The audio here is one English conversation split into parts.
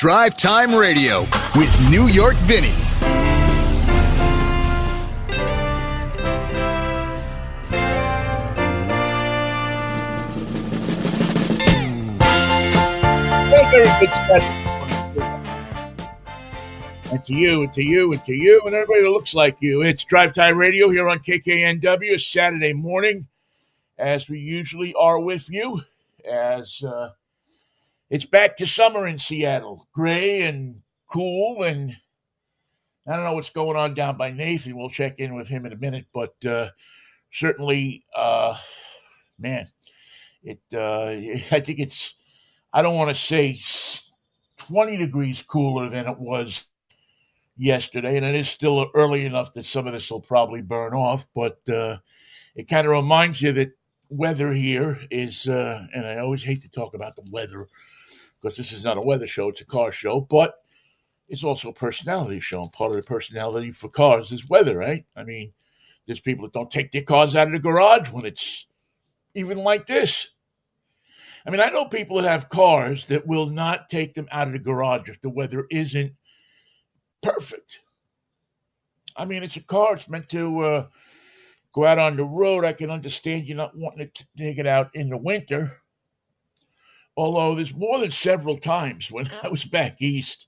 Drive Time Radio with New York Vinnie. And to you, and to you, and to you, and everybody that looks like you. It's Drive Time Radio here on KKNW, Saturday morning, as we usually are with you, as uh, it's back to summer in Seattle. Gray and cool, and I don't know what's going on down by Nathan. We'll check in with him in a minute, but uh, certainly, uh, man, it. Uh, I think it's. I don't want to say 20 degrees cooler than it was yesterday, and it is still early enough that some of this will probably burn off. But uh, it kind of reminds you that weather here is, uh, and I always hate to talk about the weather because this is not a weather show; it's a car show, but it's also a personality show. And part of the personality for cars is weather, right? I mean, there's people that don't take their cars out of the garage when it's even like this. I mean, I know people that have cars that will not take them out of the garage if the weather isn't perfect. I mean, it's a car. It's meant to uh, go out on the road. I can understand you not wanting to take it out in the winter. Although there's more than several times when I was back east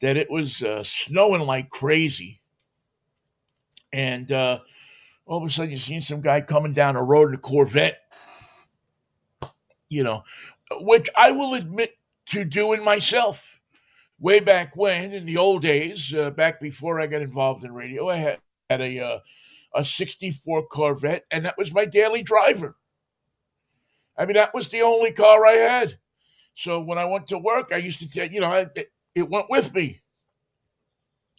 that it was uh, snowing like crazy. And uh, all of a sudden, you seen some guy coming down a road in a Corvette, you know, which I will admit to doing myself way back when, in the old days, uh, back before I got involved in radio, I had, had a uh, a '64 Corvette, and that was my daily driver. I mean, that was the only car I had. So when I went to work, I used to tell you know, I, it went with me.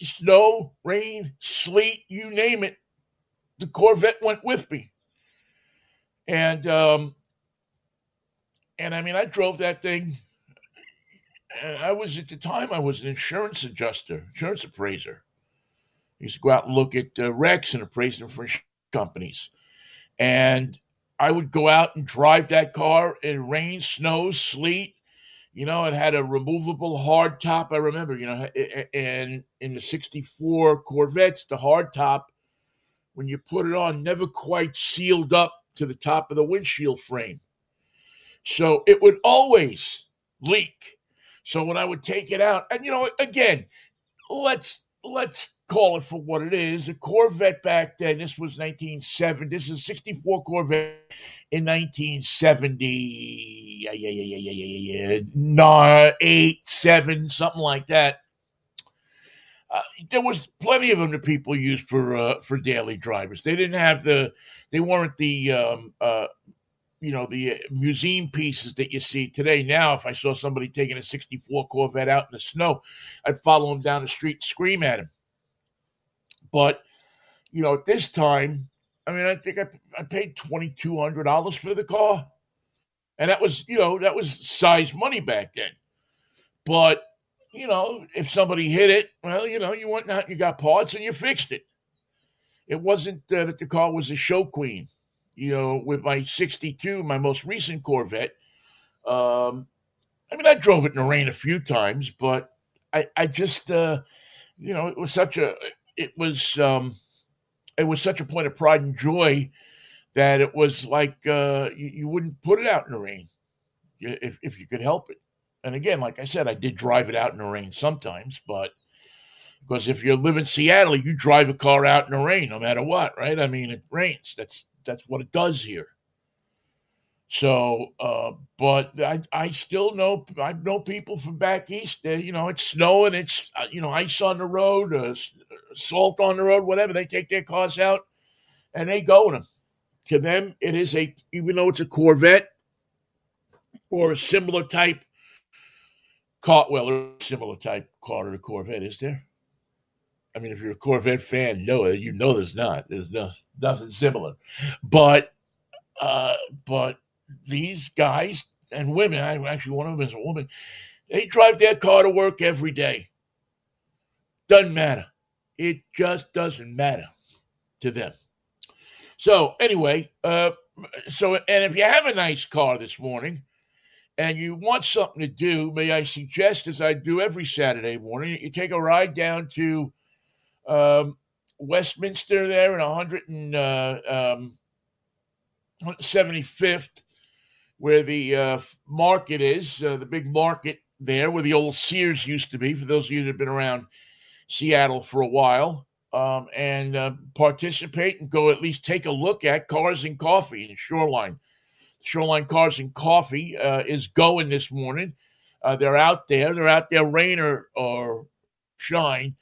Snow, rain, sleet, you name it, the Corvette went with me. And um, and I mean, I drove that thing and I was at the time I was an insurance adjuster, insurance appraiser. I used to go out and look at uh, wrecks and appraise them for companies, and I would go out and drive that car in rain, snow, sleet. You know, it had a removable hard top. I remember, you know, and in the '64 Corvettes, the hard top, when you put it on, never quite sealed up to the top of the windshield frame, so it would always leak so when I would take it out, and you know, again, let's let's call it for what it is. A Corvette back then. This was 1970. This is 64 Corvette in 1970. Yeah, yeah, yeah, yeah, yeah, yeah, yeah. Nine, eight, seven, something like that. Uh, there was plenty of them that people used for uh, for daily drivers. They didn't have the, they weren't the um, uh, you know the uh, museum pieces that you see today. Now, if I saw somebody taking a '64 Corvette out in the snow, I'd follow him down the street and scream at him. But you know, at this time, I mean, I think I, I paid twenty two hundred dollars for the car, and that was you know that was size money back then. But you know, if somebody hit it, well, you know, you went out, you got parts, and you fixed it. It wasn't uh, that the car was a show queen you know, with my 62, my most recent Corvette. Um, I mean, I drove it in the rain a few times, but I, I just, uh, you know, it was such a, it was, um, it was such a point of pride and joy that it was like uh, you, you wouldn't put it out in the rain if, if you could help it. And again, like I said, I did drive it out in the rain sometimes, but because if you live in Seattle, you drive a car out in the rain no matter what, right? I mean, it rains. That's that's what it does here. So, uh, but I, I still know I know people from back east. You know, it's snowing, it's uh, you know ice on the road, uh, salt on the road, whatever. They take their cars out and they go in them. To them, it is a even though it's a Corvette or a similar type car. Well, a similar type car to the Corvette, is there? I mean, if you're a Corvette fan, no, you know there's not. There's no, nothing similar. But uh, but these guys and women, I actually one of them is a woman. They drive their car to work every day. Doesn't matter. It just doesn't matter to them. So anyway, uh, so and if you have a nice car this morning, and you want something to do, may I suggest, as I do every Saturday morning, you take a ride down to um, Westminster there in 100 and, uh, um, 175th, where the uh, market is, uh, the big market there, where the old Sears used to be, for those of you that have been around Seattle for a while, um, and uh, participate and go at least take a look at Cars and Coffee in Shoreline. Shoreline Cars and Coffee uh, is going this morning. Uh, they're out there. They're out there, rain or, or shine.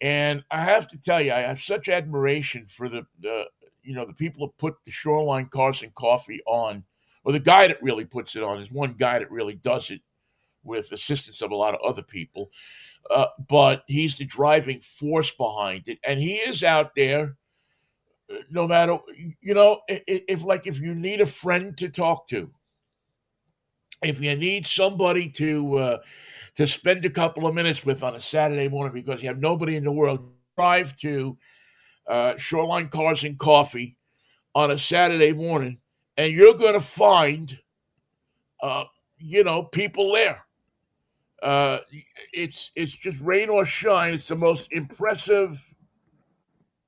And I have to tell you, I have such admiration for the, the you know the people that put the Shoreline Cars and Coffee on, or the guy that really puts it on. There's one guy that really does it with assistance of a lot of other people, uh, but he's the driving force behind it, and he is out there. No matter you know, if, if like if you need a friend to talk to, if you need somebody to uh, to spend a couple of minutes with on a Saturday morning because you have nobody in the world, drive to uh, Shoreline Cars and Coffee on a Saturday morning, and you're going to find, uh, you know, people there. Uh, it's it's just rain or shine. It's the most impressive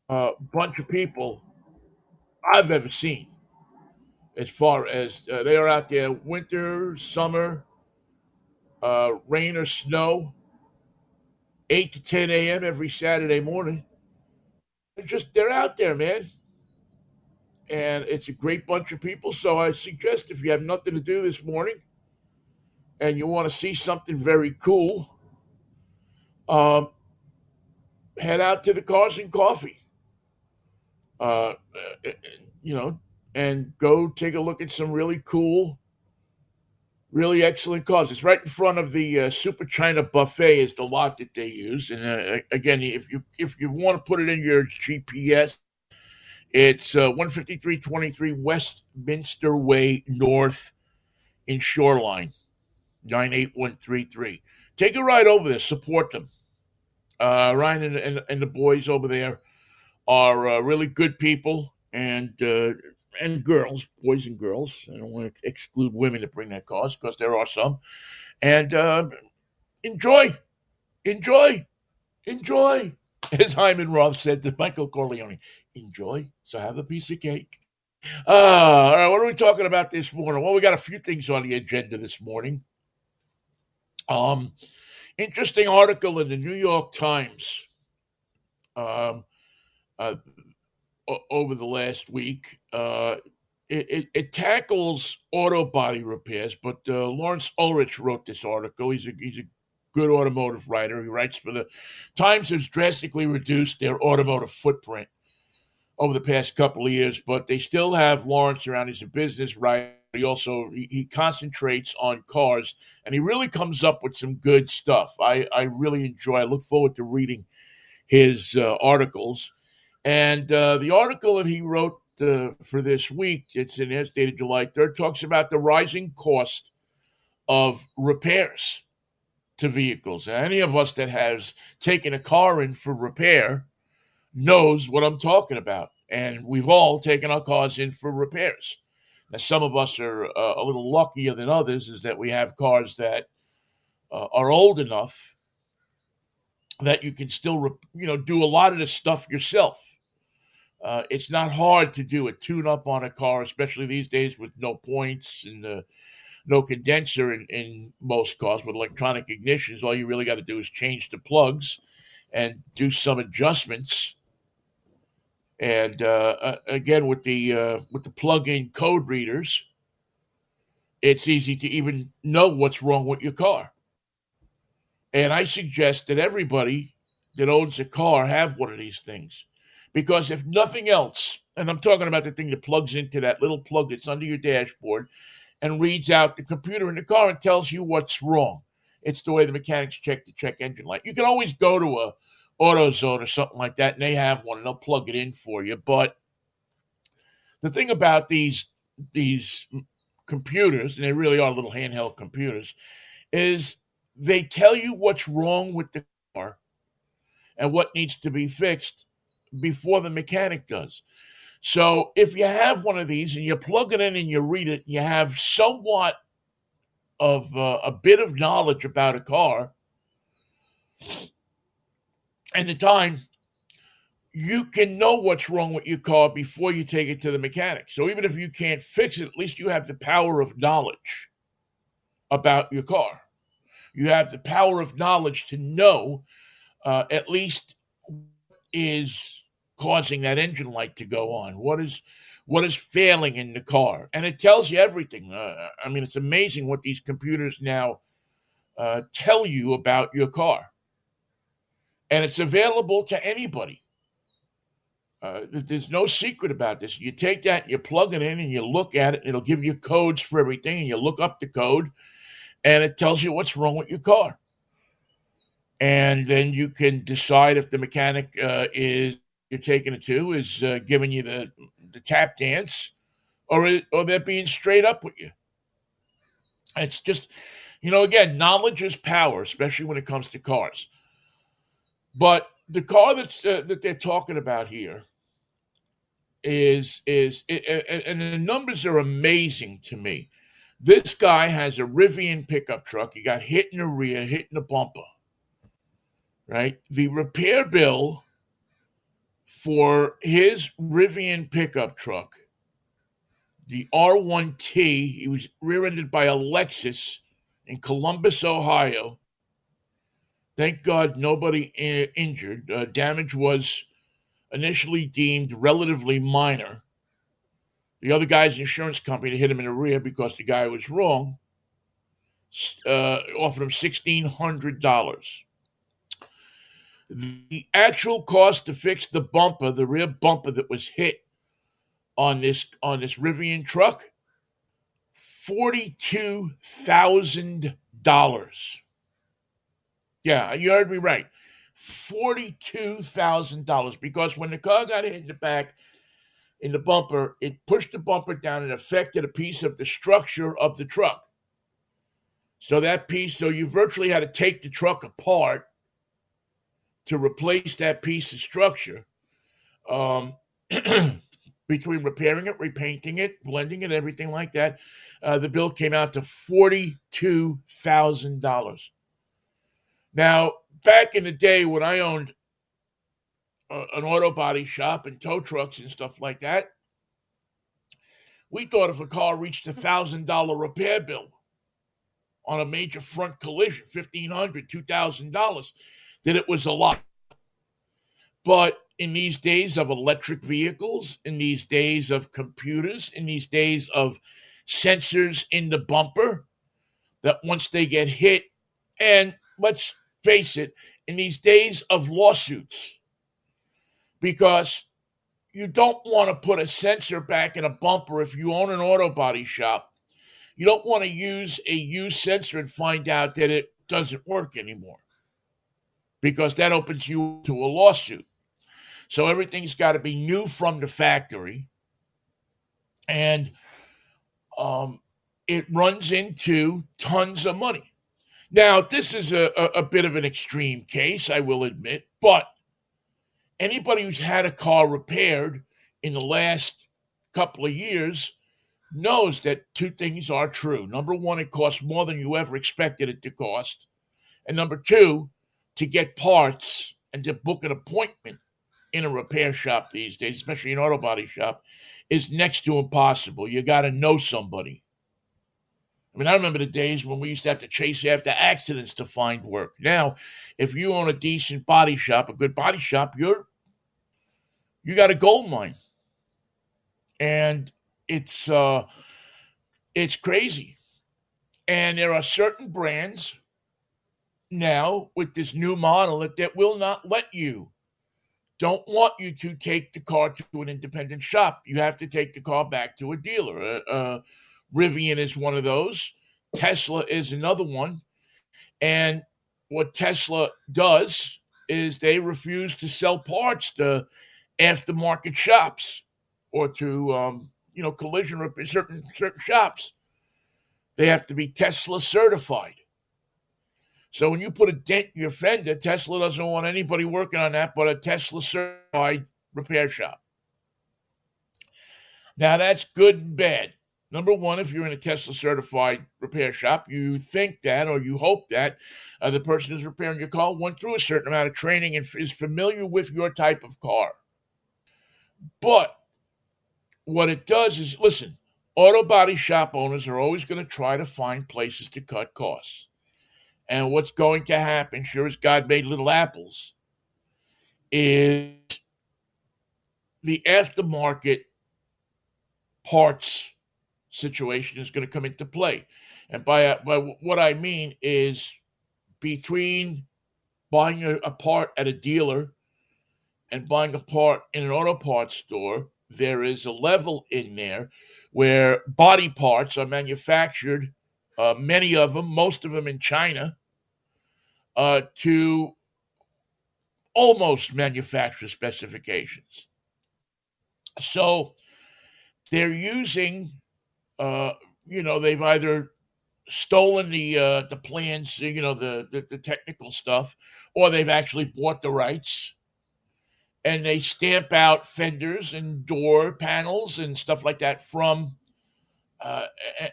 uh, bunch of people I've ever seen. As far as uh, they are out there, winter, summer, uh, rain or snow, eight to ten a.m. every Saturday morning. They're just they're out there, man. And it's a great bunch of people. So I suggest if you have nothing to do this morning and you want to see something very cool, um, head out to the Cars and Coffee. Uh, you know, and go take a look at some really cool, really excellent cars. It's right in front of the uh, Super China Buffet is the lot that they use. And uh, again, if you if you want to put it in your GPS, it's uh, 15323 Westminster Way North in Shoreline. 98133. Take a ride over there, support them. Uh, Ryan and, and, and, the boys over there are uh, really good people and uh, and girls, boys and girls. I don't want to exclude women to bring that cause because there are some. And uh, enjoy, enjoy, enjoy. As Hyman Roth said to Michael Corleone, enjoy, so have a piece of cake. Uh, all right, what are we talking about this morning? Well, we got a few things on the agenda this morning. Um, interesting article in the New York Times um, uh, over the last week. Uh, it, it, it, tackles auto body repairs, but uh, Lawrence Ulrich wrote this article. He's a he's a good automotive writer. He writes for the Times. Has drastically reduced their automotive footprint over the past couple of years, but they still have Lawrence around. He's a business writer he also he, he, concentrates on cars and he really comes up with some good stuff. I i really enjoy i look forward to reading his uh, articles. And uh, the article that he wrote uh, for this week it's in it's dated july 3rd talks about the rising cost of repairs to vehicles. Any of us that has taken a car in for repair knows what i'm talking about. And we've all taken our cars in for repairs some of us are uh, a little luckier than others, is that we have cars that uh, are old enough that you can still, you know, do a lot of this stuff yourself. Uh, it's not hard to do a tune up on a car, especially these days with no points and uh, no condenser in, in most cars with electronic ignitions. All you really got to do is change the plugs and do some adjustments and uh, again, with the uh, with the plug-in code readers, it's easy to even know what's wrong with your car. And I suggest that everybody that owns a car have one of these things, because if nothing else, and I'm talking about the thing that plugs into that little plug that's under your dashboard, and reads out the computer in the car and tells you what's wrong. It's the way the mechanics check the check engine light. You can always go to a AutoZone or something like that, and they have one and they'll plug it in for you. But the thing about these these computers, and they really are little handheld computers, is they tell you what's wrong with the car and what needs to be fixed before the mechanic does. So if you have one of these and you plug it in and you read it, and you have somewhat of uh, a bit of knowledge about a car and the time, you can know what's wrong with your car before you take it to the mechanic. So even if you can't fix it, at least you have the power of knowledge about your car. You have the power of knowledge to know uh, at least is causing that engine light to go on. What is what is failing in the car, and it tells you everything. Uh, I mean, it's amazing what these computers now uh, tell you about your car, and it's available to anybody. Uh, there's no secret about this. You take that, you plug it in, and you look at it. it'll give you codes for everything, and you look up the code, and it tells you what's wrong with your car. And then you can decide if the mechanic uh, is you're taking it to is uh, giving you the the tap dance, or or they're being straight up with you. It's just, you know, again, knowledge is power, especially when it comes to cars. But the car that's uh, that they're talking about here is is and the numbers are amazing to me. This guy has a Rivian pickup truck. He got hit in the rear, hit in the bumper. Right? The repair bill for his Rivian pickup truck, the R1T, he was rear ended by a Lexus in Columbus, Ohio. Thank God nobody injured. Uh, damage was initially deemed relatively minor. The other guy's insurance company hit him in the rear because the guy was wrong. Uh, offered him sixteen hundred dollars. The actual cost to fix the bumper, the rear bumper that was hit on this on this Rivian truck, forty two thousand dollars. Yeah, you heard me right. $42,000 because when the car got hit in the back, in the bumper, it pushed the bumper down and affected a piece of the structure of the truck. So that piece, so you virtually had to take the truck apart to replace that piece of structure. Um, between repairing it, repainting it, blending it, everything like that, uh, the bill came out to forty-two thousand dollars. Now, back in the day when I owned a, an auto body shop and tow trucks and stuff like that, we thought if a car reached a thousand dollar repair bill on a major front collision, fifteen hundred, two thousand dollars, that it was a lot. But in these days of electric vehicles, in these days of computers, in these days of sensors in the bumper, that once they get hit, and let's face it, in these days of lawsuits, because you don't want to put a sensor back in a bumper if you own an auto body shop. You don't want to use a used sensor and find out that it doesn't work anymore because that opens you to a lawsuit. So everything's got to be new from the factory. And um, it runs into tons of money. Now, this is a, a, bit of an extreme case, I will admit, but anybody who's had a car repaired in the last couple of years knows that two things are true. Number one, it costs more than you ever expected it to cost. And number two, to get parts and to book an appointment in a repair shop these days, especially an auto body shop, is next to impossible. You got to know somebody. I mean, I remember the days when we used to have to chase after accidents to find work. Now, if you own a decent body shop, a good body shop, you're you got a gold mine. And it's uh it's crazy. And there are certain brands now with this new model that, that will not let you don't want you to take the car to an independent shop. You have to take the car back to a dealer. Uh, uh, Rivian is one of those. Tesla is another one. And what Tesla does is they refuse to sell parts to aftermarket shops or to um, you know collision repair certain certain shops. They have to be Tesla certified. So when you put a dent in your fender, Tesla doesn't want anybody working on that but a Tesla certified repair shop. Now that's good and bad Number one, if you're in a Tesla certified repair shop, you think that or you hope that uh, the person who's repairing your car went through a certain amount of training and is familiar with your type of car. But what it does is listen, auto body shop owners are always going to try to find places to cut costs. And what's going to happen, sure as God made little apples, is the aftermarket parts situation is going to come into play. And by, by what I mean is between buying a, part at a dealer and buying a part in an auto parts store, there is a level in there where body parts are manufactured, uh, many of them, most of them in China, uh, to almost manufacturer specifications. So they're using uh, you know, they've either stolen the uh, the plans, you know, the, the, the technical stuff, or they've actually bought the rights, and they stamp out fenders and door panels and stuff like that from uh,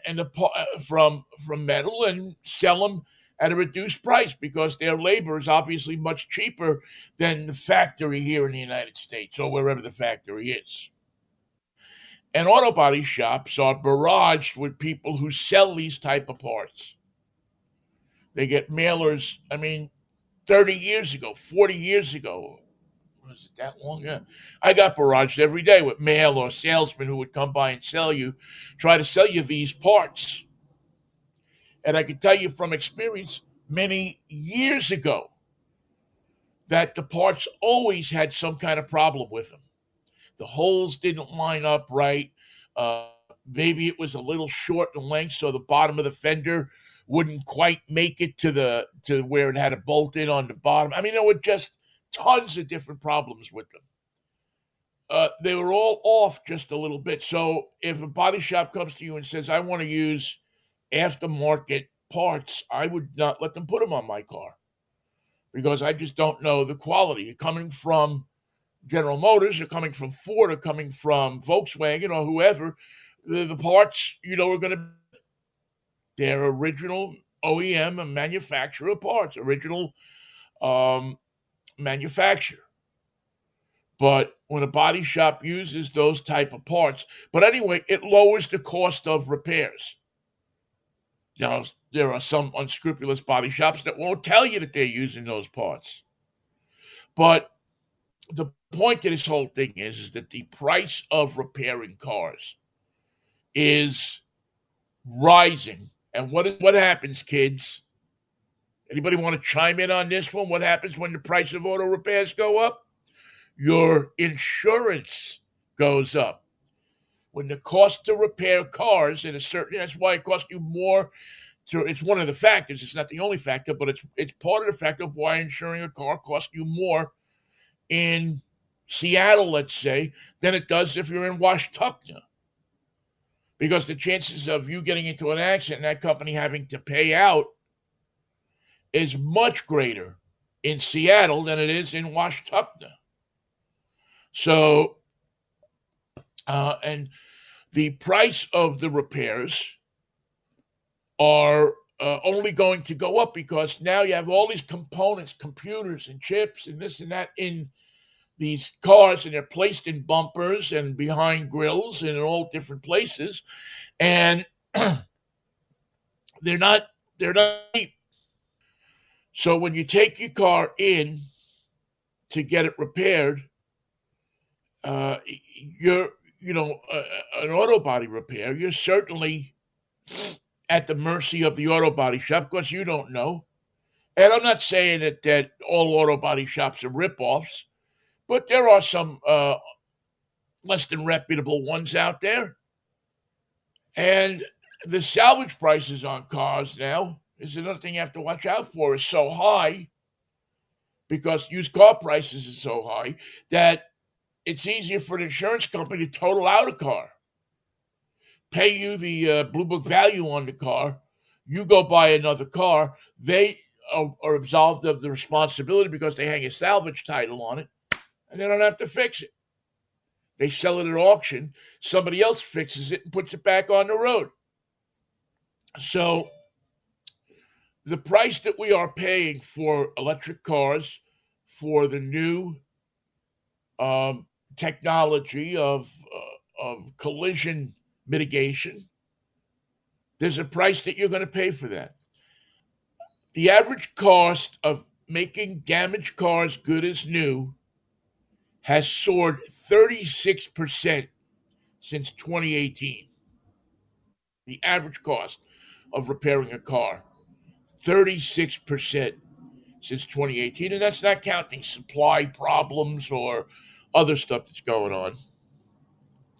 and the, uh, from from metal and sell them at a reduced price because their labor is obviously much cheaper than the factory here in the United States or wherever the factory is. And auto body shops are barraged with people who sell these type of parts. They get mailers. I mean, 30 years ago, 40 years ago, was it that long? Yeah. I got barraged every day with mail or salesmen who would come by and sell you, try to sell you these parts. And I can tell you from experience, many years ago, that the parts always had some kind of problem with them. The holes didn't line up right. Uh, maybe it was a little short in length, so the bottom of the fender wouldn't quite make it to the to where it had a bolt in on the bottom. I mean, there were just tons of different problems with them. Uh, they were all off just a little bit. So if a body shop comes to you and says, "I want to use aftermarket parts," I would not let them put them on my car because I just don't know the quality coming from General Motors, are coming from Ford, or coming from Volkswagen, or whoever, the, the parts, you know, are going to their original OEM and manufacturer parts, original um, manufacturer. But when a body shop uses those type of parts, but anyway, it lowers the cost of repairs. Now, there are some unscrupulous body shops that won't tell you that they're using those parts. But the point of this whole thing is, is that the price of repairing cars is rising. And what what happens, kids? Anybody want to chime in on this one? What happens when the price of auto repairs go up? Your insurance goes up. When the cost to repair cars in a certain that's why it costs you more to it's one of the factors. It's not the only factor, but it's it's part of the factor of why insuring a car costs you more in Seattle, let's say, than it does if you're in Washtenaw. Because the chances of you getting into an accident and that company having to pay out is much greater in Seattle than it is in Washtenaw. So, uh, and the price of the repairs are uh, only going to go up because now you have all these components, computers and chips and this and that in these cars and they're placed in bumpers and behind grills and in all different places. And they're not they're not cheap. So when you take your car in to get it repaired uh you're you know uh, an auto body repair you're certainly at the mercy of the auto body shop because you don't know. And i'm not saying that that all auto body shops are rip-offs but there are some uh, less than reputable ones out there. And the salvage prices on cars now. Is another thing you have to watch out for. Is so high because used car prices are so high that it's easier for an insurance company to total out a car, pay you the uh, blue book value on the car, you go buy another car, they are, are absolved of the responsibility because they hang a salvage title on it and they don't have to fix it. They sell it at auction. Somebody else fixes it and puts it back on the road. So the price that we are paying for electric cars, for the new um, technology of, uh, of collision mitigation, there's a price that you're going to pay for that. The average cost of making damaged cars good as new has soared 36% since 2018. The average cost of repairing a car, 36% since 2018. And that's not counting supply problems or other stuff that's going on.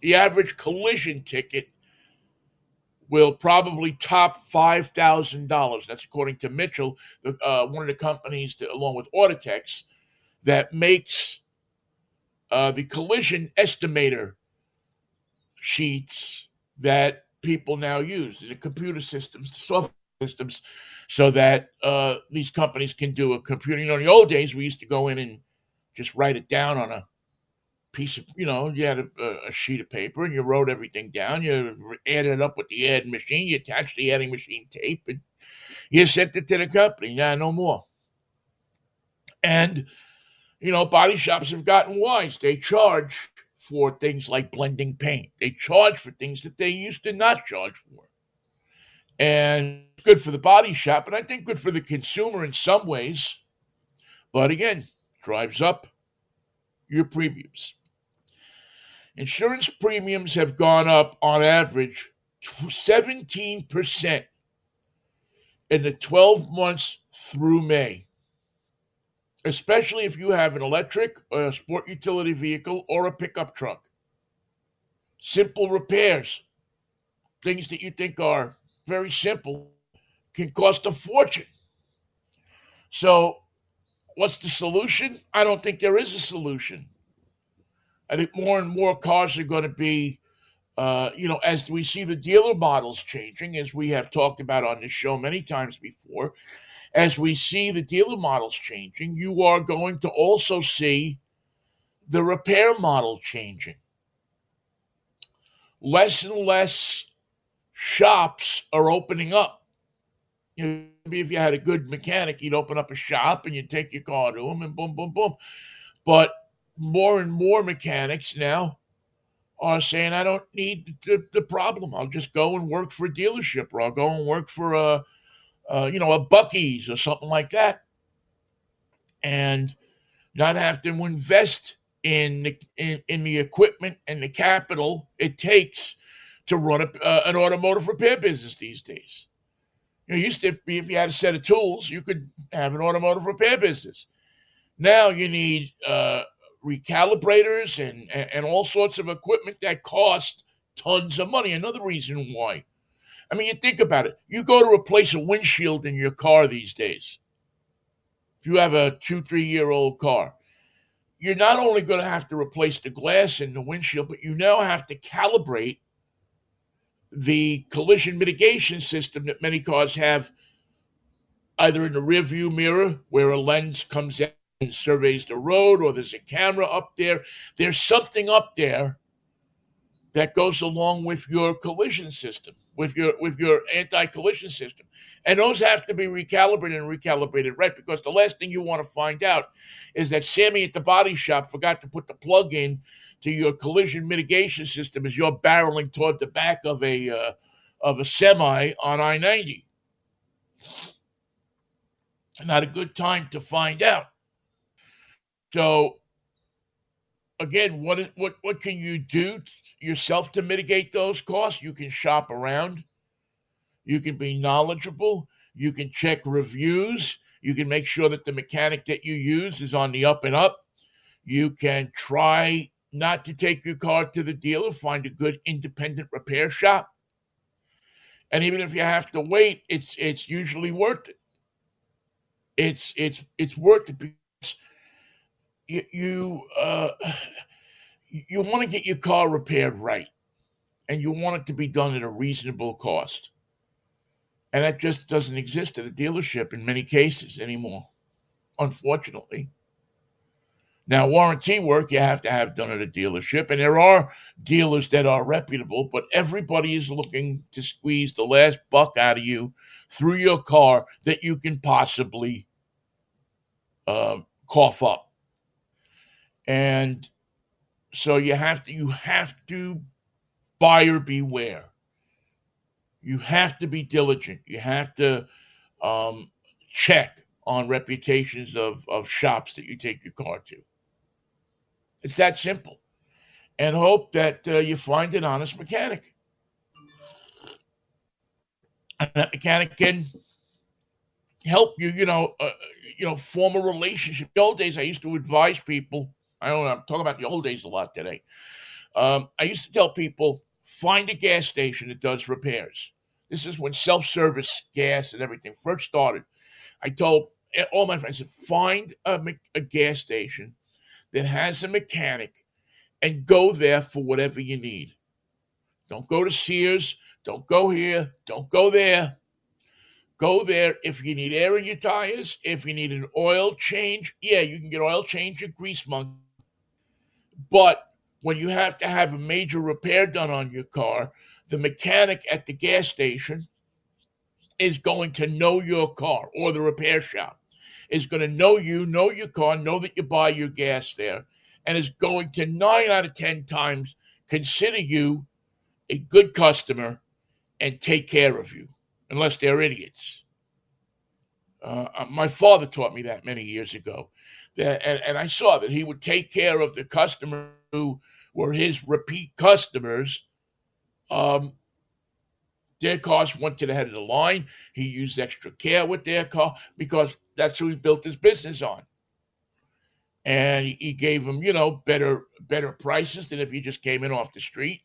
The average collision ticket will probably top $5,000. That's according to Mitchell, uh, one of the companies, that, along with Audatex, that makes uh, the collision estimator sheets that people now use, the computer systems, the software systems, so that uh, these companies can do a computer. You know, in the old days, we used to go in and just write it down on a piece of, you know, you had a, a, sheet of paper and you wrote everything down. You added it up with the add machine. You attached the adding machine tape and you sent it to the company. Now, no more. And, you know, body shops have gotten wise. They charge for things like blending paint, they charge for things that they used to not charge for. And good for the body shop, and I think good for the consumer in some ways. But again, drives up your premiums. Insurance premiums have gone up on average 17% in the 12 months through May, especially if you have an electric, a sport utility vehicle, or a pickup truck. Simple repairs, things that you think are very simple, can cost a fortune. So, what's the solution? I don't think there is a solution. I think more and more cars are going to be, uh, you know, as we see the dealer models changing, as we have talked about on this show many times before, as we see the dealer models changing, you are going to also see the repair model changing. Less and less shops are opening up. You know, maybe if you had a good mechanic, you'd open up a shop and you'd take your car to him and boom, boom, boom. But more and more mechanics now are saying, I don't need the, the problem. I'll just go and work for a dealership or I'll go and work for a, a you know, a Buc-ee's or something like that. And not have to invest in the, in, in the equipment and the capital it takes to run a, uh, an automotive repair business these days. You know, used to be if you had a set of tools, you could have an automotive repair business. Now you need uh, recalibrators and, and all sorts of equipment that cost tons of money. Another reason why. I mean, you think about it. You go to replace a windshield in your car these days. If you have a two, three year old car, you're not only going to have to replace the glass in the windshield, but you now have to calibrate the collision mitigation system that many cars have either in the rear view mirror where a lens comes in and surveys the road, or there's a camera up there. There's something up there that goes along with your collision system, with your with your anti-collision system. And those have to be recalibrated and recalibrated right because the last thing you want to find out is that Sammy at the body shop forgot to put the plug in to your collision mitigation system as you're barreling toward the back of a uh, of a semi on I-90. Not a good time to find out. So again, what what what can you do yourself to mitigate those costs? You can shop around. You can be knowledgeable. You can check reviews. You can make sure that the mechanic that you use is on the up and up. You can try not to take your car to the dealer, find a good independent repair shop. And even if you have to wait, it's it's usually worth it. It's it's it's worth it you you, uh, you want to get your car repaired right, and you want it to be done at a reasonable cost, and that just doesn't exist at a dealership in many cases anymore, unfortunately. Now, warranty work you have to have done at a dealership, and there are dealers that are reputable, but everybody is looking to squeeze the last buck out of you through your car that you can possibly uh, cough up. And so you have to you have to buyer beware. You have to be diligent. You have to um, check on reputations of, of shops that you take your car to. It's that simple. And hope that uh, you find an honest mechanic. And that mechanic can help you, you know, uh, you know, form a relationship. The old days, I used to advise people. I don't know. I'm talking about the old days a lot today. Um, I used to tell people find a gas station that does repairs. This is when self-service gas and everything first started. I told all my friends, find a, a gas station that has a mechanic and go there for whatever you need. Don't go to Sears. Don't go here. Don't go there. Go there if you need air in your tires, if you need an oil change. Yeah, you can get oil change at Grease Monk. But when you have to have a major repair done on your car, the mechanic at the gas station is going to know your car or the repair shop is going to know you, know your car, know that you buy your gas there, and is going to nine out of 10 times consider you a good customer and take care of you, unless they're idiots. Uh, uh my father taught me that many years ago. And, and I saw that he would take care of the customer who were his repeat customers um, their cars went to the head of the line. He used extra care with their car because that's who he built his business on. And he gave them, you know, better better prices than if you just came in off the street.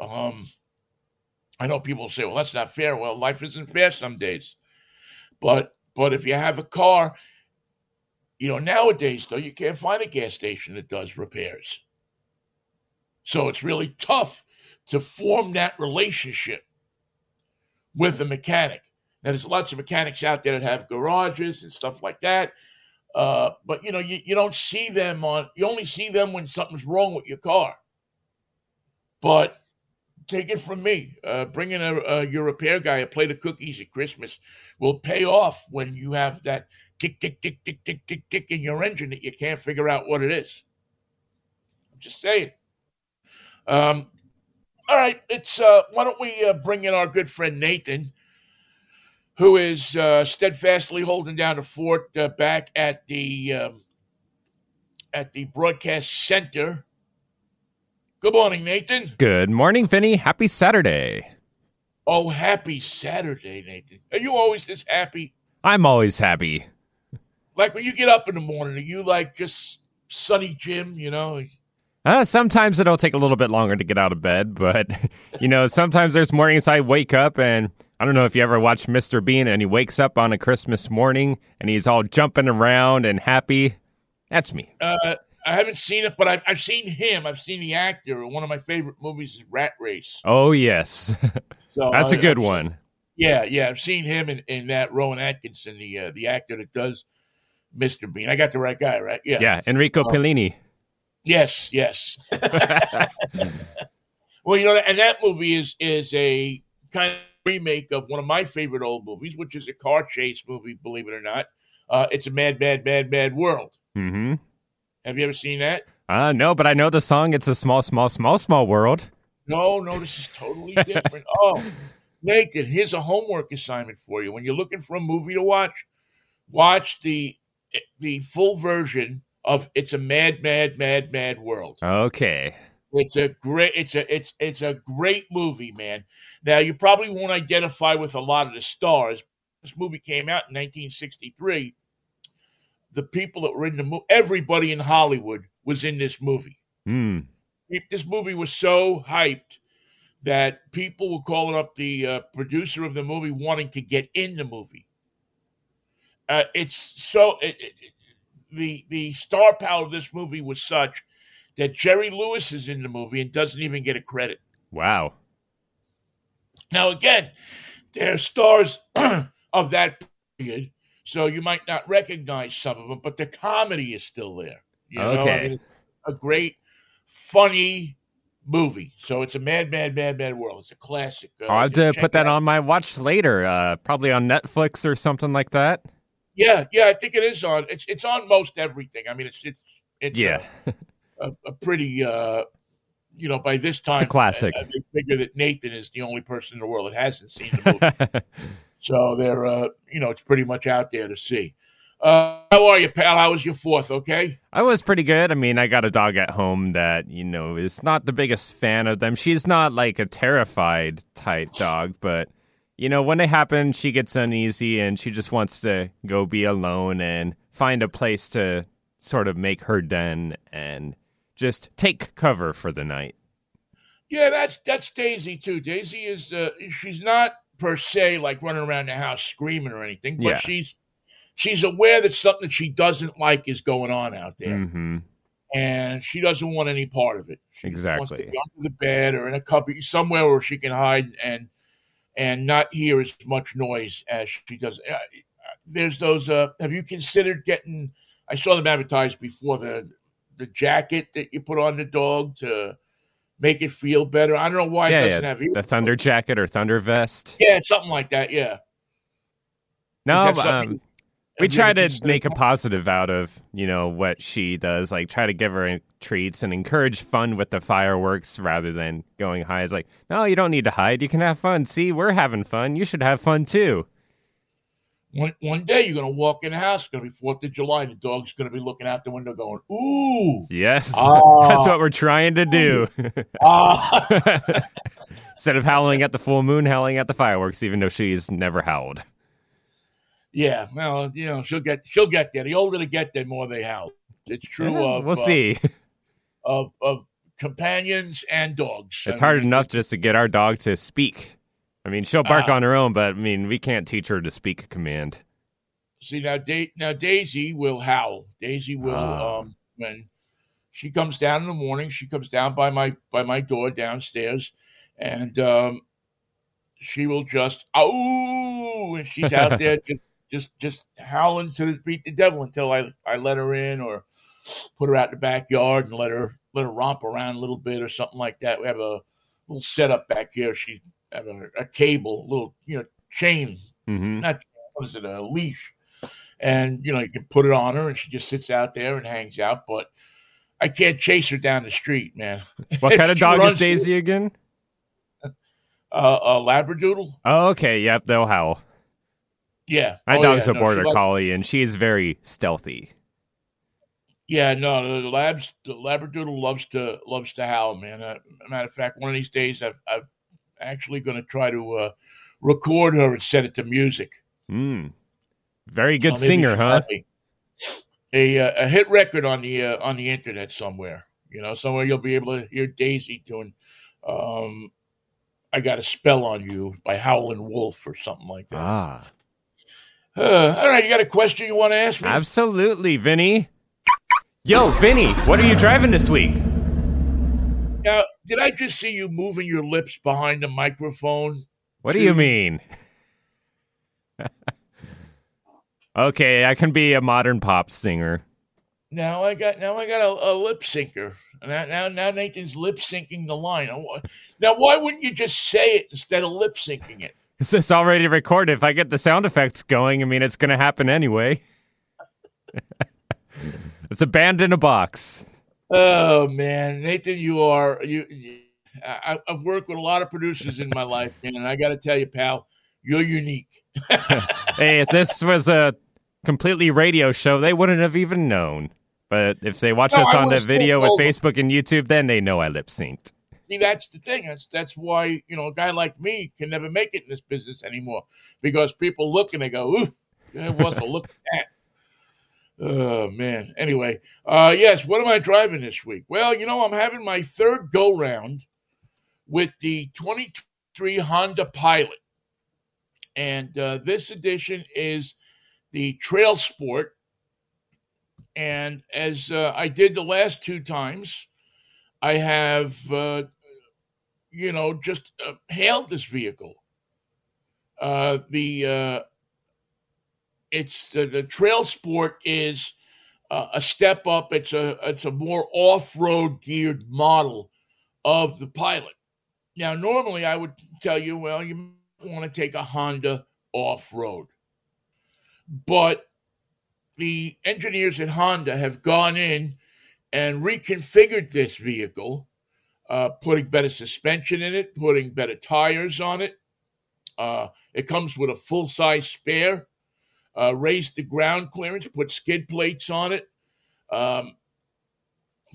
Um, I know people say, "Well, that's not fair." Well, life isn't fair some days, but but if you have a car, you know, nowadays though, you can't find a gas station that does repairs. So it's really tough to form that relationship with a mechanic. Now, there's lots of mechanics out there that have garages and stuff like that. Uh, but you know, you, you don't see them on. You only see them when something's wrong with your car. But take it from me, uh, bringing a, a, your repair guy a plate of cookies at Christmas will pay off when you have that tick tick tick tick tick tick tick in your engine that you can't figure out what it is. I'm just saying. Um, all right, it's uh, why don't we uh, bring in our good friend Nathan, who is uh, steadfastly holding down the fort uh, back at the um, at the broadcast center. Good morning, Nathan. Good morning, Vinnie. Happy Saturday. Oh, happy Saturday, Nathan. Are you always this happy? I'm always happy. Like when you get up in the morning, are you like just sunny Jim? You know, uh, sometimes it'll take a little bit longer to get out of bed, but you know, sometimes there's mornings I wake up and I don't know if you ever watched Mr. Bean and he wakes up on a Christmas morning and he's all jumping around and happy. That's me. Uh, I haven't seen it, but I've, I've seen him. I've seen the actor. One of my favorite movies is Rat Race. Oh yes, so, that's uh, a good I've one. Seen, yeah, yeah, I've seen him in, in that Rowan Atkinson, the uh, the actor that does Mr. Bean. I got the right guy, right? Yeah, yeah, Enrico Pollini. Yes, yes. well, you know, and that movie is is a kind of remake of one of my favorite old movies, which is a car chase movie. Believe it or not, uh, it's a mad, mad, mad, mad world. Mm-hmm. Have you ever seen that? Uh no, but I know the song. It's a small, small, small, small world. No, no, this is totally different. oh, Nathan, here's a homework assignment for you. When you're looking for a movie to watch, watch the the full version of it's a mad, mad, mad, mad world. Okay. It's a great it's a it's it's a great movie, man. Now you probably won't identify with a lot of the stars. This movie came out in 1963. The people that were in the movie, everybody in Hollywood was in this movie. Mm. This movie was so hyped that people were calling up the uh, producer of the movie wanting to get in the movie. Uh, it's so it, it, the the star power of this movie was such that Jerry Lewis is in the movie and doesn't even get a credit. Wow. Now again, they're stars of that period, so you might not recognize some of them, but the comedy is still there. You know? Okay. I mean, it's a great, funny movie. So it's a mad, mad, mad, mad world. It's a classic. Uh, I'll have to put that out. on my watch later, uh, probably on Netflix or something like that. Yeah, yeah, I think it is on. It's it's on most everything. I mean, it's it's it's Yeah, a, a, a pretty. uh you know, by this time, it's a classic. I, I figure that Nathan is the only person in the world that hasn't seen the movie. So they're, uh, you know, it's pretty much out there to see. Uh, how are you, pal? How was your fourth? Okay. I was pretty good. I mean, I got a dog at home that, you know, is not the biggest fan of them. She's not like a terrified type dog, but, you know, when it happens, she gets uneasy and she just wants to go be alone and find a place to sort of make her den and just take cover for the night. Yeah, that's that's Daisy too. Daisy is uh, she's not per se like running around the house screaming or anything, but Yeah. she's she's aware that something she doesn't like is going on out there, hmm and she doesn't want any part of it. She wants to Exactly. be under the bed or in a cubby somewhere where she can hide and and not hear as much noise as she does. Uh, there's those. Uh, have you considered getting? I saw them advertised before the the jacket that you put on the dog to make it feel better. I don't know why it doesn't yeah. have The thunder jacket or thunder vest. Yeah, something like that. Yeah. No, Is that something- um, we try to make a positive out of you know what she does like try to give her treats and encourage fun with the fireworks rather than going high it's like no you don't need to hide you can have fun see we're having fun you should have fun too One one day you're gonna walk in the house. It's gonna be Fourth of July, and the dog's gonna be looking out the window, going, "Ooh, yes Ah. that's what we're trying to do ah." instead of howling at the full moon howling at the fireworks even though she's never howled yeah. Well, you know, she'll get she'll get there. The older they get, the more they howl. It's true. Yeah, of, we'll uh, see of of companions and dogs. it's I hard mean, enough just to get our dog to speak i mean she'll bark Ah. on her own but i mean we can't teach her to speak a command See now, da- now Daisy will howl. Daisy will Ah. um, when she comes down in the morning. She comes down by my by my door downstairs, and um, she will just oh, and she's out there just just just howling to beat the devil until I I let her in or put her out in the backyard and let her let her romp around a little bit or something like that. We have a little setup back here. She have a, a cable, a little you know chain hmm not what is it a leash and you know you can put it on her and she just sits out there and hangs out but i can't chase her down the street man what kind of dog is daisy again uh, a labradoodle Oh, okay. Yep, they'll howl. yeah My Oh, dog's yeah, a no, border like- collie, and she's very stealthy. Yeah no the labs the labradoodle loves to loves to howl man uh, matter of fact one of these days i've, I've actually going to try to uh, record her and set it to music Mm. Very good So singer, huh? A, a, uh, a hit record on the uh, on the internet somewhere. You know, somewhere you'll be able to hear Daisy doing um, "I Got a Spell on You" by Howlin' Wolf or something like that. Ah, Uh, all right, you got a question you want to ask me? absolutely, Vinnie. Yo, Vinnie, what are you driving this week? Now, did I just see you moving your lips behind the microphone? What do you mean? okay, I can be a modern pop singer. Now I got now I got a, a lip syncer. Now, now now Nathan's lip syncing the line. Now, why wouldn't you just say it instead of lip syncing it? it? Is already recorded? If I get the sound effects going, I mean, it's going to happen anyway. it's a band in a box. Oh man, Nathan, you are you. I, I've worked with a lot of producers in my life, man, and I got to tell you, pal, you're unique. hey, if this was a completely radio show, they wouldn't have even known. But if they watch No, us on the video with. Facebook and YouTube, then they know I lip synced. See, that's the thing. That's that's why you know a guy like me can never make it in this business anymore because people look and they go, "Ooh, who wants to look at that?" Oh man. Anyway, uh, yes. What am I driving this week? Well, you know, I'm having my third go round with the 23 Honda Pilot, and uh, this edition is the Trail Sport. And as uh, I did the last two times, I have, uh, you know, just uh, hailed this vehicle. Uh, the uh, it's the, the trail sport is uh, a step up. It's a it's a more off road geared model of the pilot. Now, normally I would tell you, well, you want to take a Honda off road, but the engineers at Honda have gone in and reconfigured this vehicle, uh, putting better suspension in it, putting better tires on it. Uh, it comes with a full size spare, uh, raised the ground clearance, put skid plates on it, um,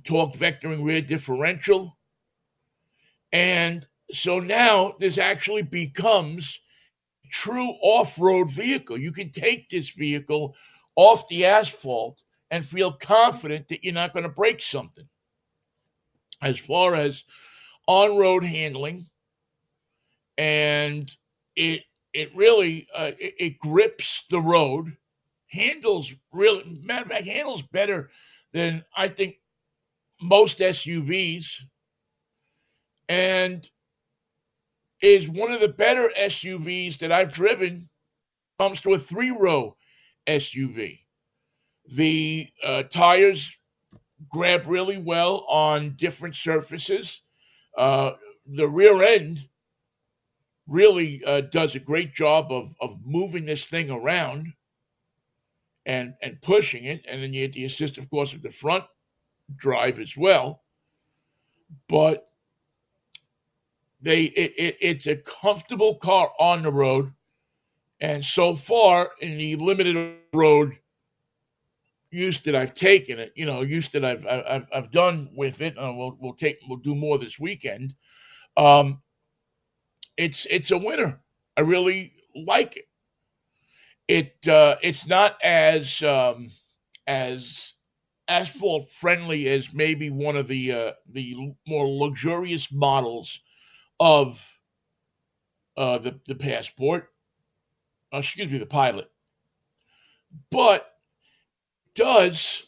vectoring rear differential. And so now this actually becomes true off-road vehicle. You can take this vehicle off the asphalt and feel confident that you're not going to break something. As far as on-road handling, and it it really uh, it, it, grips the road, handles really matter of fact handles better than I think most SUVs, and is one of the better SUVs that I've driven. Comes to a three row SUV. The uh, tires grab really well on different surfaces. Uh, the rear end really uh, does a great job of, of moving this thing around and and pushing it. And then you get the assist, of course, of the front drive as well. But they it, it, it's a comfortable car on the road and so far in the limited road use that I've taken it, you know, use that I've I've, I've done with it, uh, we'll we'll take we'll do more this weekend. Um, it's it's a winner. I really like it. It uh, it's not as um, as asphalt friendly as maybe one of the uh, the more luxurious models of uh, the the passport. Uh, excuse me, the pilot, but does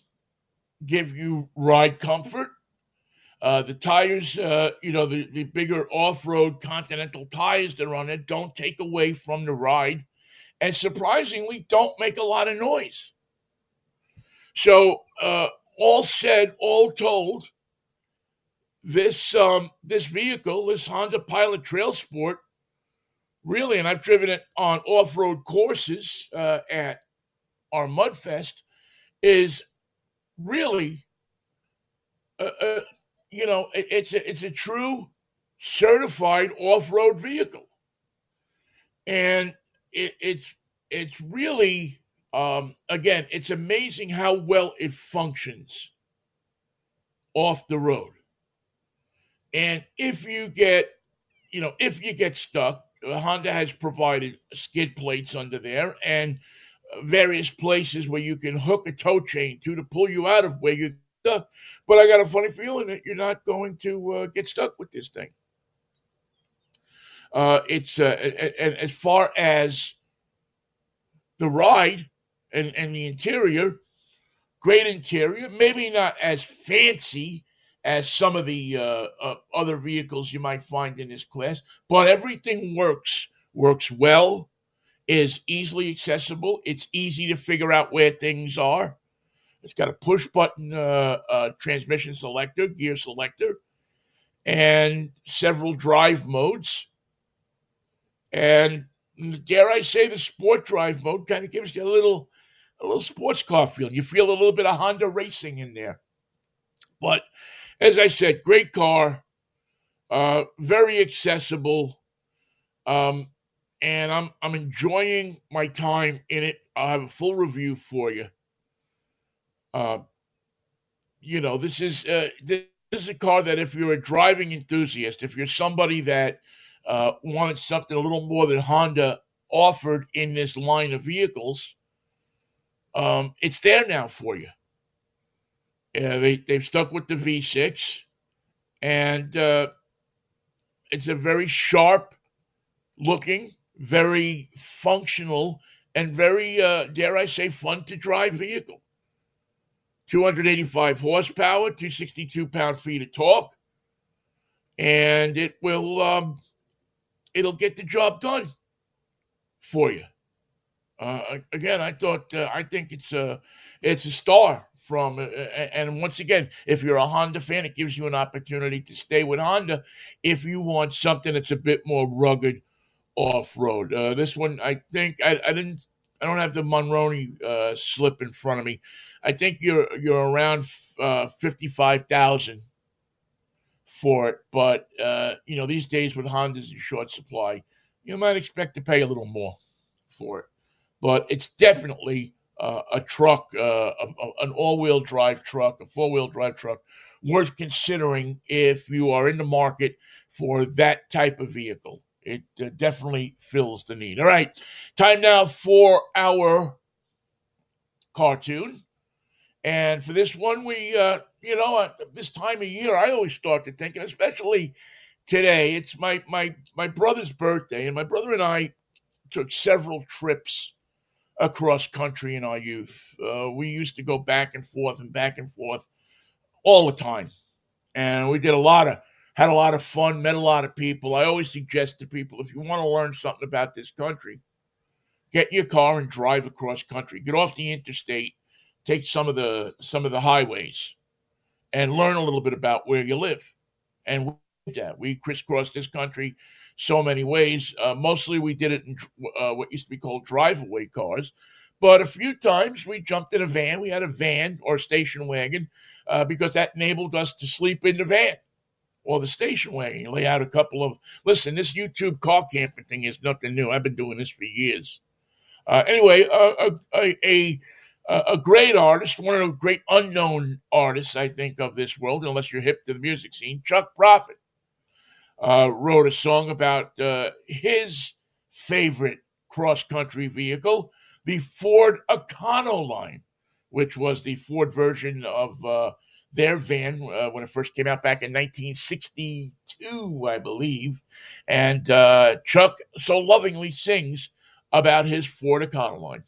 give you ride comfort. Uh, the tires, uh, you know, the, the bigger off road Continental tires that are on it don't take away from the ride and surprisingly don't make a lot of noise. So, uh, all said, all told, this um, this vehicle, this Honda Pilot Trail Sport, really, and I've driven it on off road courses uh, at our Mudfest, is really, uh, you know, it, it's a, it's a true certified off road vehicle, and it, it's it's really um, again, it's amazing how well it functions off the road. And if you get, you know, if you get stuck, Honda has provided skid plates under there and various places where you can hook a tow chain to to pull you out of where you're But I got a funny feeling that you're not going to uh, get stuck with this thing. Uh, it's uh, and as far as the ride and, and the interior, great interior, maybe not as fancy as some of the uh, uh, other vehicles you might find in this class, but everything works works well, is easily accessible. It's easy to figure out where things are. It's got a push button uh, uh transmission selector, gear selector, and several drive modes. And dare I say, the sport drive mode kind of gives you a little, a little sports car feel. You feel a little bit of Honda racing in there. But as I said, great car, uh, very accessible, um, and I'm I'm enjoying my time in it. I'll have a full review for you. Uh, you know, this is uh, this is a car that if you're a driving enthusiast, if you're somebody that uh, wanted something a little more than Honda offered in this line of vehicles, um, it's there now for you. Uh, they they've stuck with the V6, and uh, it's a very sharp looking, very functional, and very uh, dare I say fun to drive vehicle. 285 horsepower, 262 pound feet of torque, and it will um, it'll get the job done for you. Uh, again, I thought uh, I think it's a it's a star from uh, and once again, if you're a Honda fan, it gives you an opportunity to stay with Honda if you want something that's a bit more rugged off road. Uh, this one, I think I, I, didn't. I don't have the Monroney uh, slip in front of me. I think you're you're around uh, fifty five thousand for it, but uh, you know these days with Hondas in short supply, you might expect to pay a little more for it. But it's definitely uh, a truck, uh, a, an all wheel drive truck, a four wheel drive truck, worth considering if you are in the market for that type of vehicle. It uh, definitely fills the need. All right, time now for our Car Tune. And for this one, we, uh, you know, at this time of year, I always start to think, and especially today, it's my my my brother's birthday, and my brother and I took several trips across country in our youth. Uh, we used to go back and forth and back and forth all the time, and we did a lot of had a lot of fun, met a lot of people. I always suggest to people if you want to learn something about this country, get your car and drive across country. Get off the interstate, take some of the some of the highways, and learn a little bit about where you live. And we did that. We crisscrossed this country so many ways. Uh, mostly we did it in uh, what used to be called drive-away cars. But a few times we jumped in a van. We had a van or station wagon uh, because that enabled us to sleep in the van or the station wagon. You lay out a couple of, listen, this YouTube car camping thing is nothing new. I've been doing this for years. Uh, anyway, a, a, a, a, great artist, one of the great unknown artists, I think, of this world, unless you're hip to the music scene, Chuck Prophet uh, wrote a song about uh, his favorite cross country vehicle, the Ford Econoline, which was the Ford version of uh, their van uh, when it first came out back in 1962, I believe. And uh, Chuck so lovingly sings about his Ford Econoline.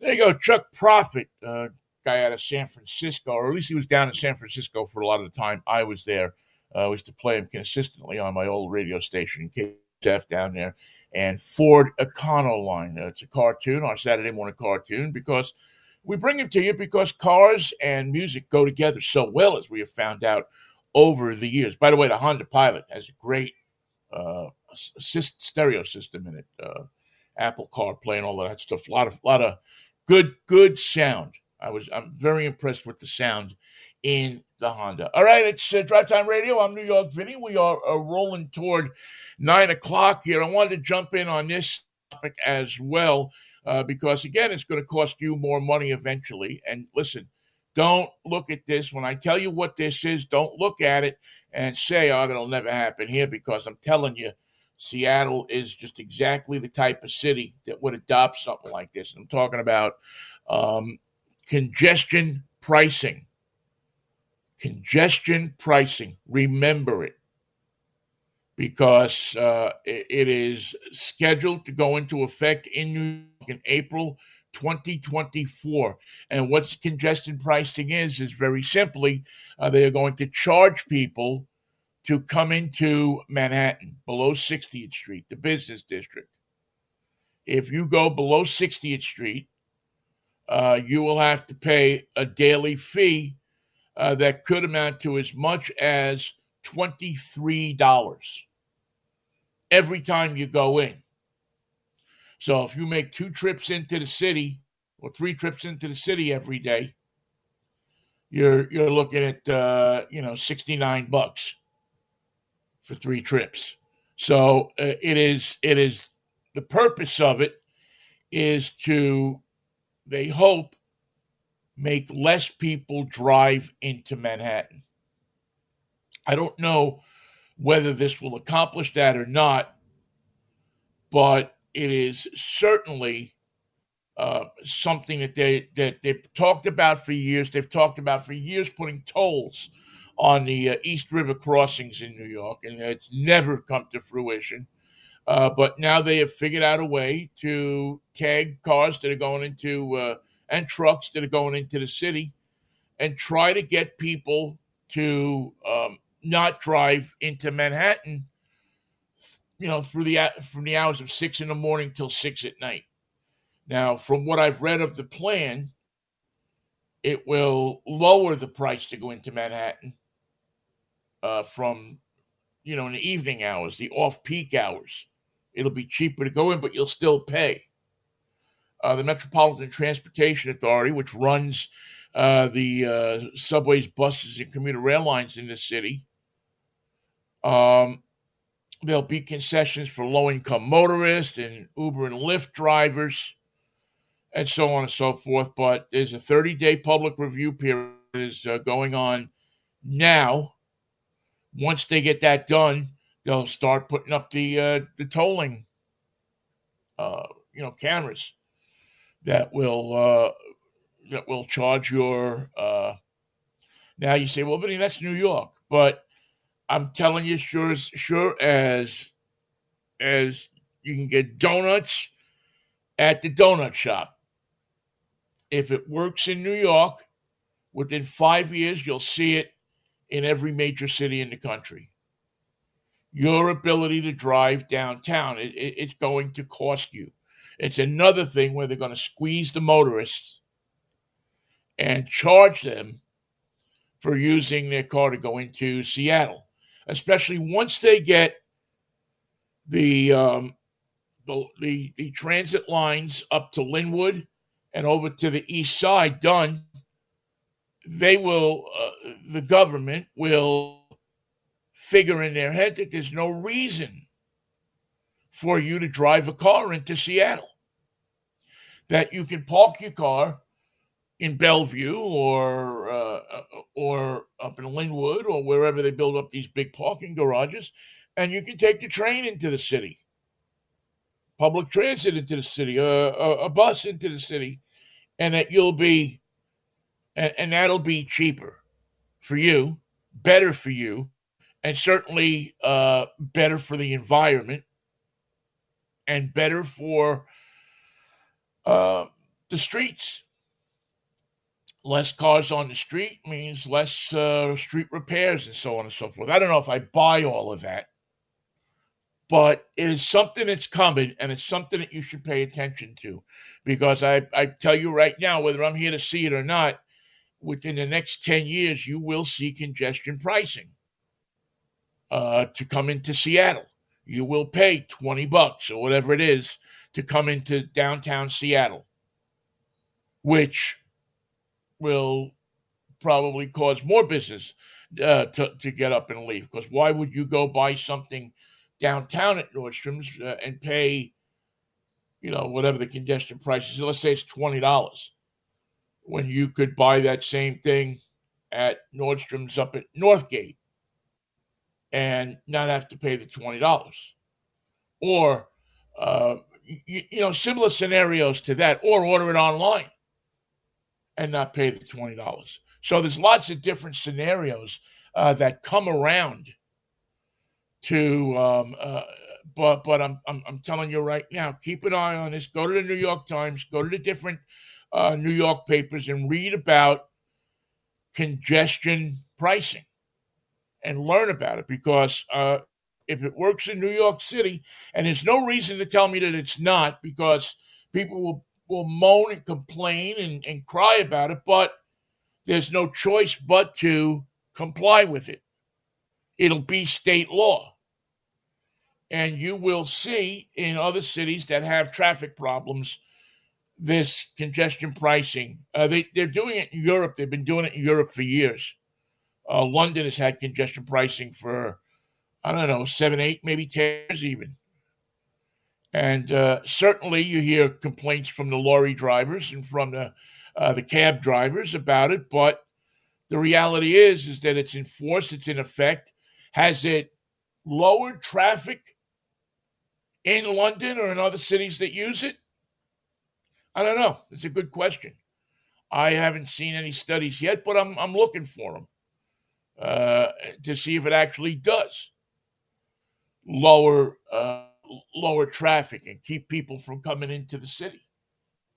There you go, Chuck Prophet, uh, guy out of San Francisco, or at least he was down in San Francisco for a lot of the time I was there. Uh, I used to play him consistently on my old radio station, KF down there. And Ford Econoline. Uh, it's a cartoon, our Saturday morning cartoon, because we bring it to you because cars and music go together so well, as we have found out over the years. By the way, the Honda Pilot has a great uh, stereo system in it. Uh, Apple CarPlay and all that stuff. A lot of, lot of good, good sound. I was I'm very impressed with the sound in the Honda. All right, it's uh, DriveTime Radio. I'm New York Vinnie. We are uh, rolling toward nine o'clock here. I wanted to jump in on this topic as well uh, because again, it's going to cost you more money eventually. And listen, don't look at this when I tell you what this is. Don't look at it and say, "Oh, that'll never happen here," because I'm telling you. Seattle is just exactly the type of city that would adopt something like this. I'm talking about um, congestion pricing. Congestion pricing. Remember it because uh, it is scheduled to go into effect in New in April 2024. And what's congestion pricing is, is very simply uh, they are going to charge people to come into Manhattan below 60th Street, the business district. If you go below 60th Street, uh, you will have to pay a daily fee uh, that could amount to as much as $23 every time you go in. So if you make two trips into the city or three trips into the city every day, you're you're looking at uh, you know 69 bucks for three trips. So uh, it is it is the purpose of it is to they hope, make less people drive into Manhattan. I don't know whether this will accomplish that or not, but it is certainly uh, something that they that they've talked about for years. They've talked about for years putting tolls on the uh, East River crossings in New York, and it's never come to fruition. Uh, but now they have figured out a way to tag cars that are going into uh, and trucks that are going into the city and try to get people to um, not drive into Manhattan you know, through the from the hours of six in the morning till six at night. Now, from what I've read of the plan, it will lower the price to go into Manhattan uh, from, you know, in the evening hours, the off-peak hours. It'll be cheaper to go in, but you'll still pay. Uh, the Metropolitan Transportation Authority, which runs uh, the uh, subways, buses, and commuter rail lines in the city, um, there'll be concessions for low-income motorists and Uber and Lyft drivers and so on and so forth. But there's a 30 day public review period is uh, going on now. Once they get that done, they'll start putting up the uh, the tolling, uh, you know, cameras that will uh, that will charge your. Uh, now you say, well, Vinnie, that's New York, but I'm telling you, sure as sure as as you can get donuts at the donut shop if it works in New York, within five years, you'll see it in every major city in the country. Your ability to drive downtown, it, it, it's going to cost you. It's another thing where they're going to squeeze the motorists and charge them for using their car to go into Seattle, especially once they get the um, the, the, the transit lines up to Lynnwood and over to the east side done, they will, uh, the government will figure in their head that there's no reason for you to drive a car into Seattle. That you can park your car in Bellevue or uh, or up in Lynnwood or wherever they build up these big parking garages, and you can take the train into the city public transit into the city, a, a, a bus into the city, and that you'll be, and, and that'll be cheaper for you, better for you, and certainly uh, better for the environment and better for uh, the streets. Less cars on the street means less uh, street repairs and so on and so forth. I don't know if I buy all of that but it is something that's coming and it's something that you should pay attention to because I, I tell you right now, whether I'm here to see it or not, within the next 10 years, you will see congestion pricing uh, to come into Seattle. You will pay 20 bucks or whatever it is to come into downtown Seattle, which will probably cause more business uh, to, to get up and leave. Because why would you go buy something – downtown at Nordstrom's uh, and pay, you know, whatever the congestion price is. Let's say it's twenty dollars, when you could buy that same thing at Nordstrom's up at Northgate and not have to pay the twenty dollars, or uh, you, you know, similar scenarios to that, or order it online and not pay the twenty dollars. So there's lots of different scenarios uh, that come around to um, uh, but but I'm, I'm I'm telling you right now, keep an eye on this. Go to the New York Times, go to the different uh, New York papers, and read about congestion pricing, and learn about it because uh, if it works in New York City, and there's no reason to tell me that it's not, because people will will moan and complain and, and cry about it, but there's no choice but to comply with it it'll be state law. And you will see in other cities that have traffic problems this congestion pricing. Uh, they, they're doing it in Europe. They've been doing it in Europe for years. Uh, London has had congestion pricing for, I don't know, seven, eight, maybe 10 years even. And uh, certainly you hear complaints from the lorry drivers and from the, uh, the cab drivers about it. But the reality is, is that it's enforced, it's in effect, has it lowered traffic in London or in other cities that use it? I don't know. It's a good question. I haven't seen any studies yet, but I'm I'm looking for them uh, to see if it actually does lower uh, lower traffic and keep people from coming into the city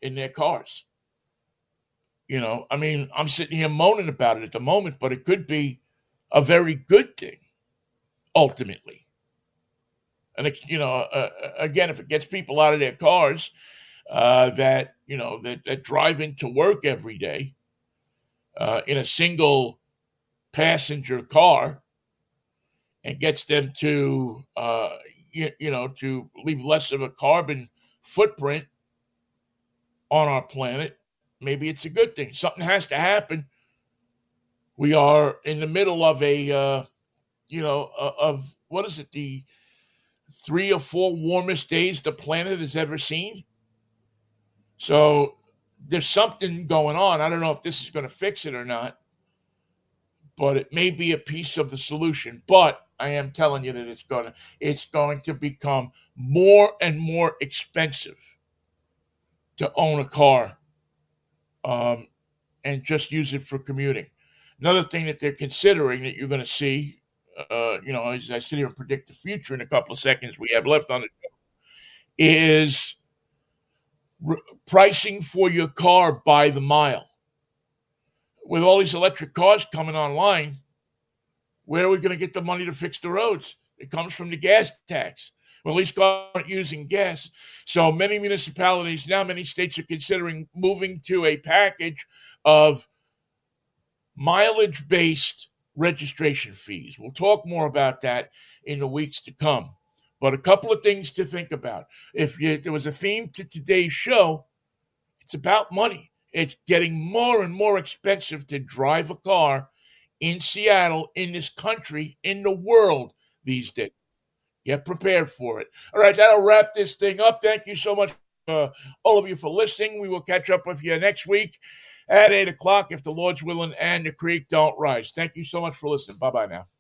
in their cars. You know, I mean, I'm sitting here moaning about it at the moment, but it could be a very good thing ultimately. and it, you know, uh, uh, again, if it gets people out of their cars uh, that you know that, that drive into work every day uh, in a single passenger car, and gets them to uh, you, you know to leave less of a carbon footprint on our planet, maybe it's a good thing. Something has to happen. We are in the middle of a, uh, you know, uh, of what is it, the three or four warmest days the planet has ever seen. So there's something going on. I don't know if this is going to fix it or not, but it may be a piece of the solution. But I am telling you that it's going to it's going to become more and more expensive to own a car um, and just use it for commuting. Another thing that they're considering that you're going to see, uh, you know, as I sit here and predict the future in a couple of seconds we have left on the show, is r- pricing for your car by the mile. With all these electric cars coming online, where are we going to get the money to fix the roads? It comes from the gas tax. Well, at least aren't using gas. So many municipalities now, many states are considering moving to a package of mileage based registration fees. We'll talk more about that in the weeks to come. But a couple of things to think about. If you, there was a theme to today's show, it's about money. It's getting more and more expensive to drive a car in Seattle, in this country, in the world these days. Get prepared for it. All right, that'll wrap this thing up. Thank you so much, uh, all of you, for listening. We will catch up with you next week at 8 o'clock if the Lord's willing and the creek don't rise. Thank you so much for listening. Bye bye now.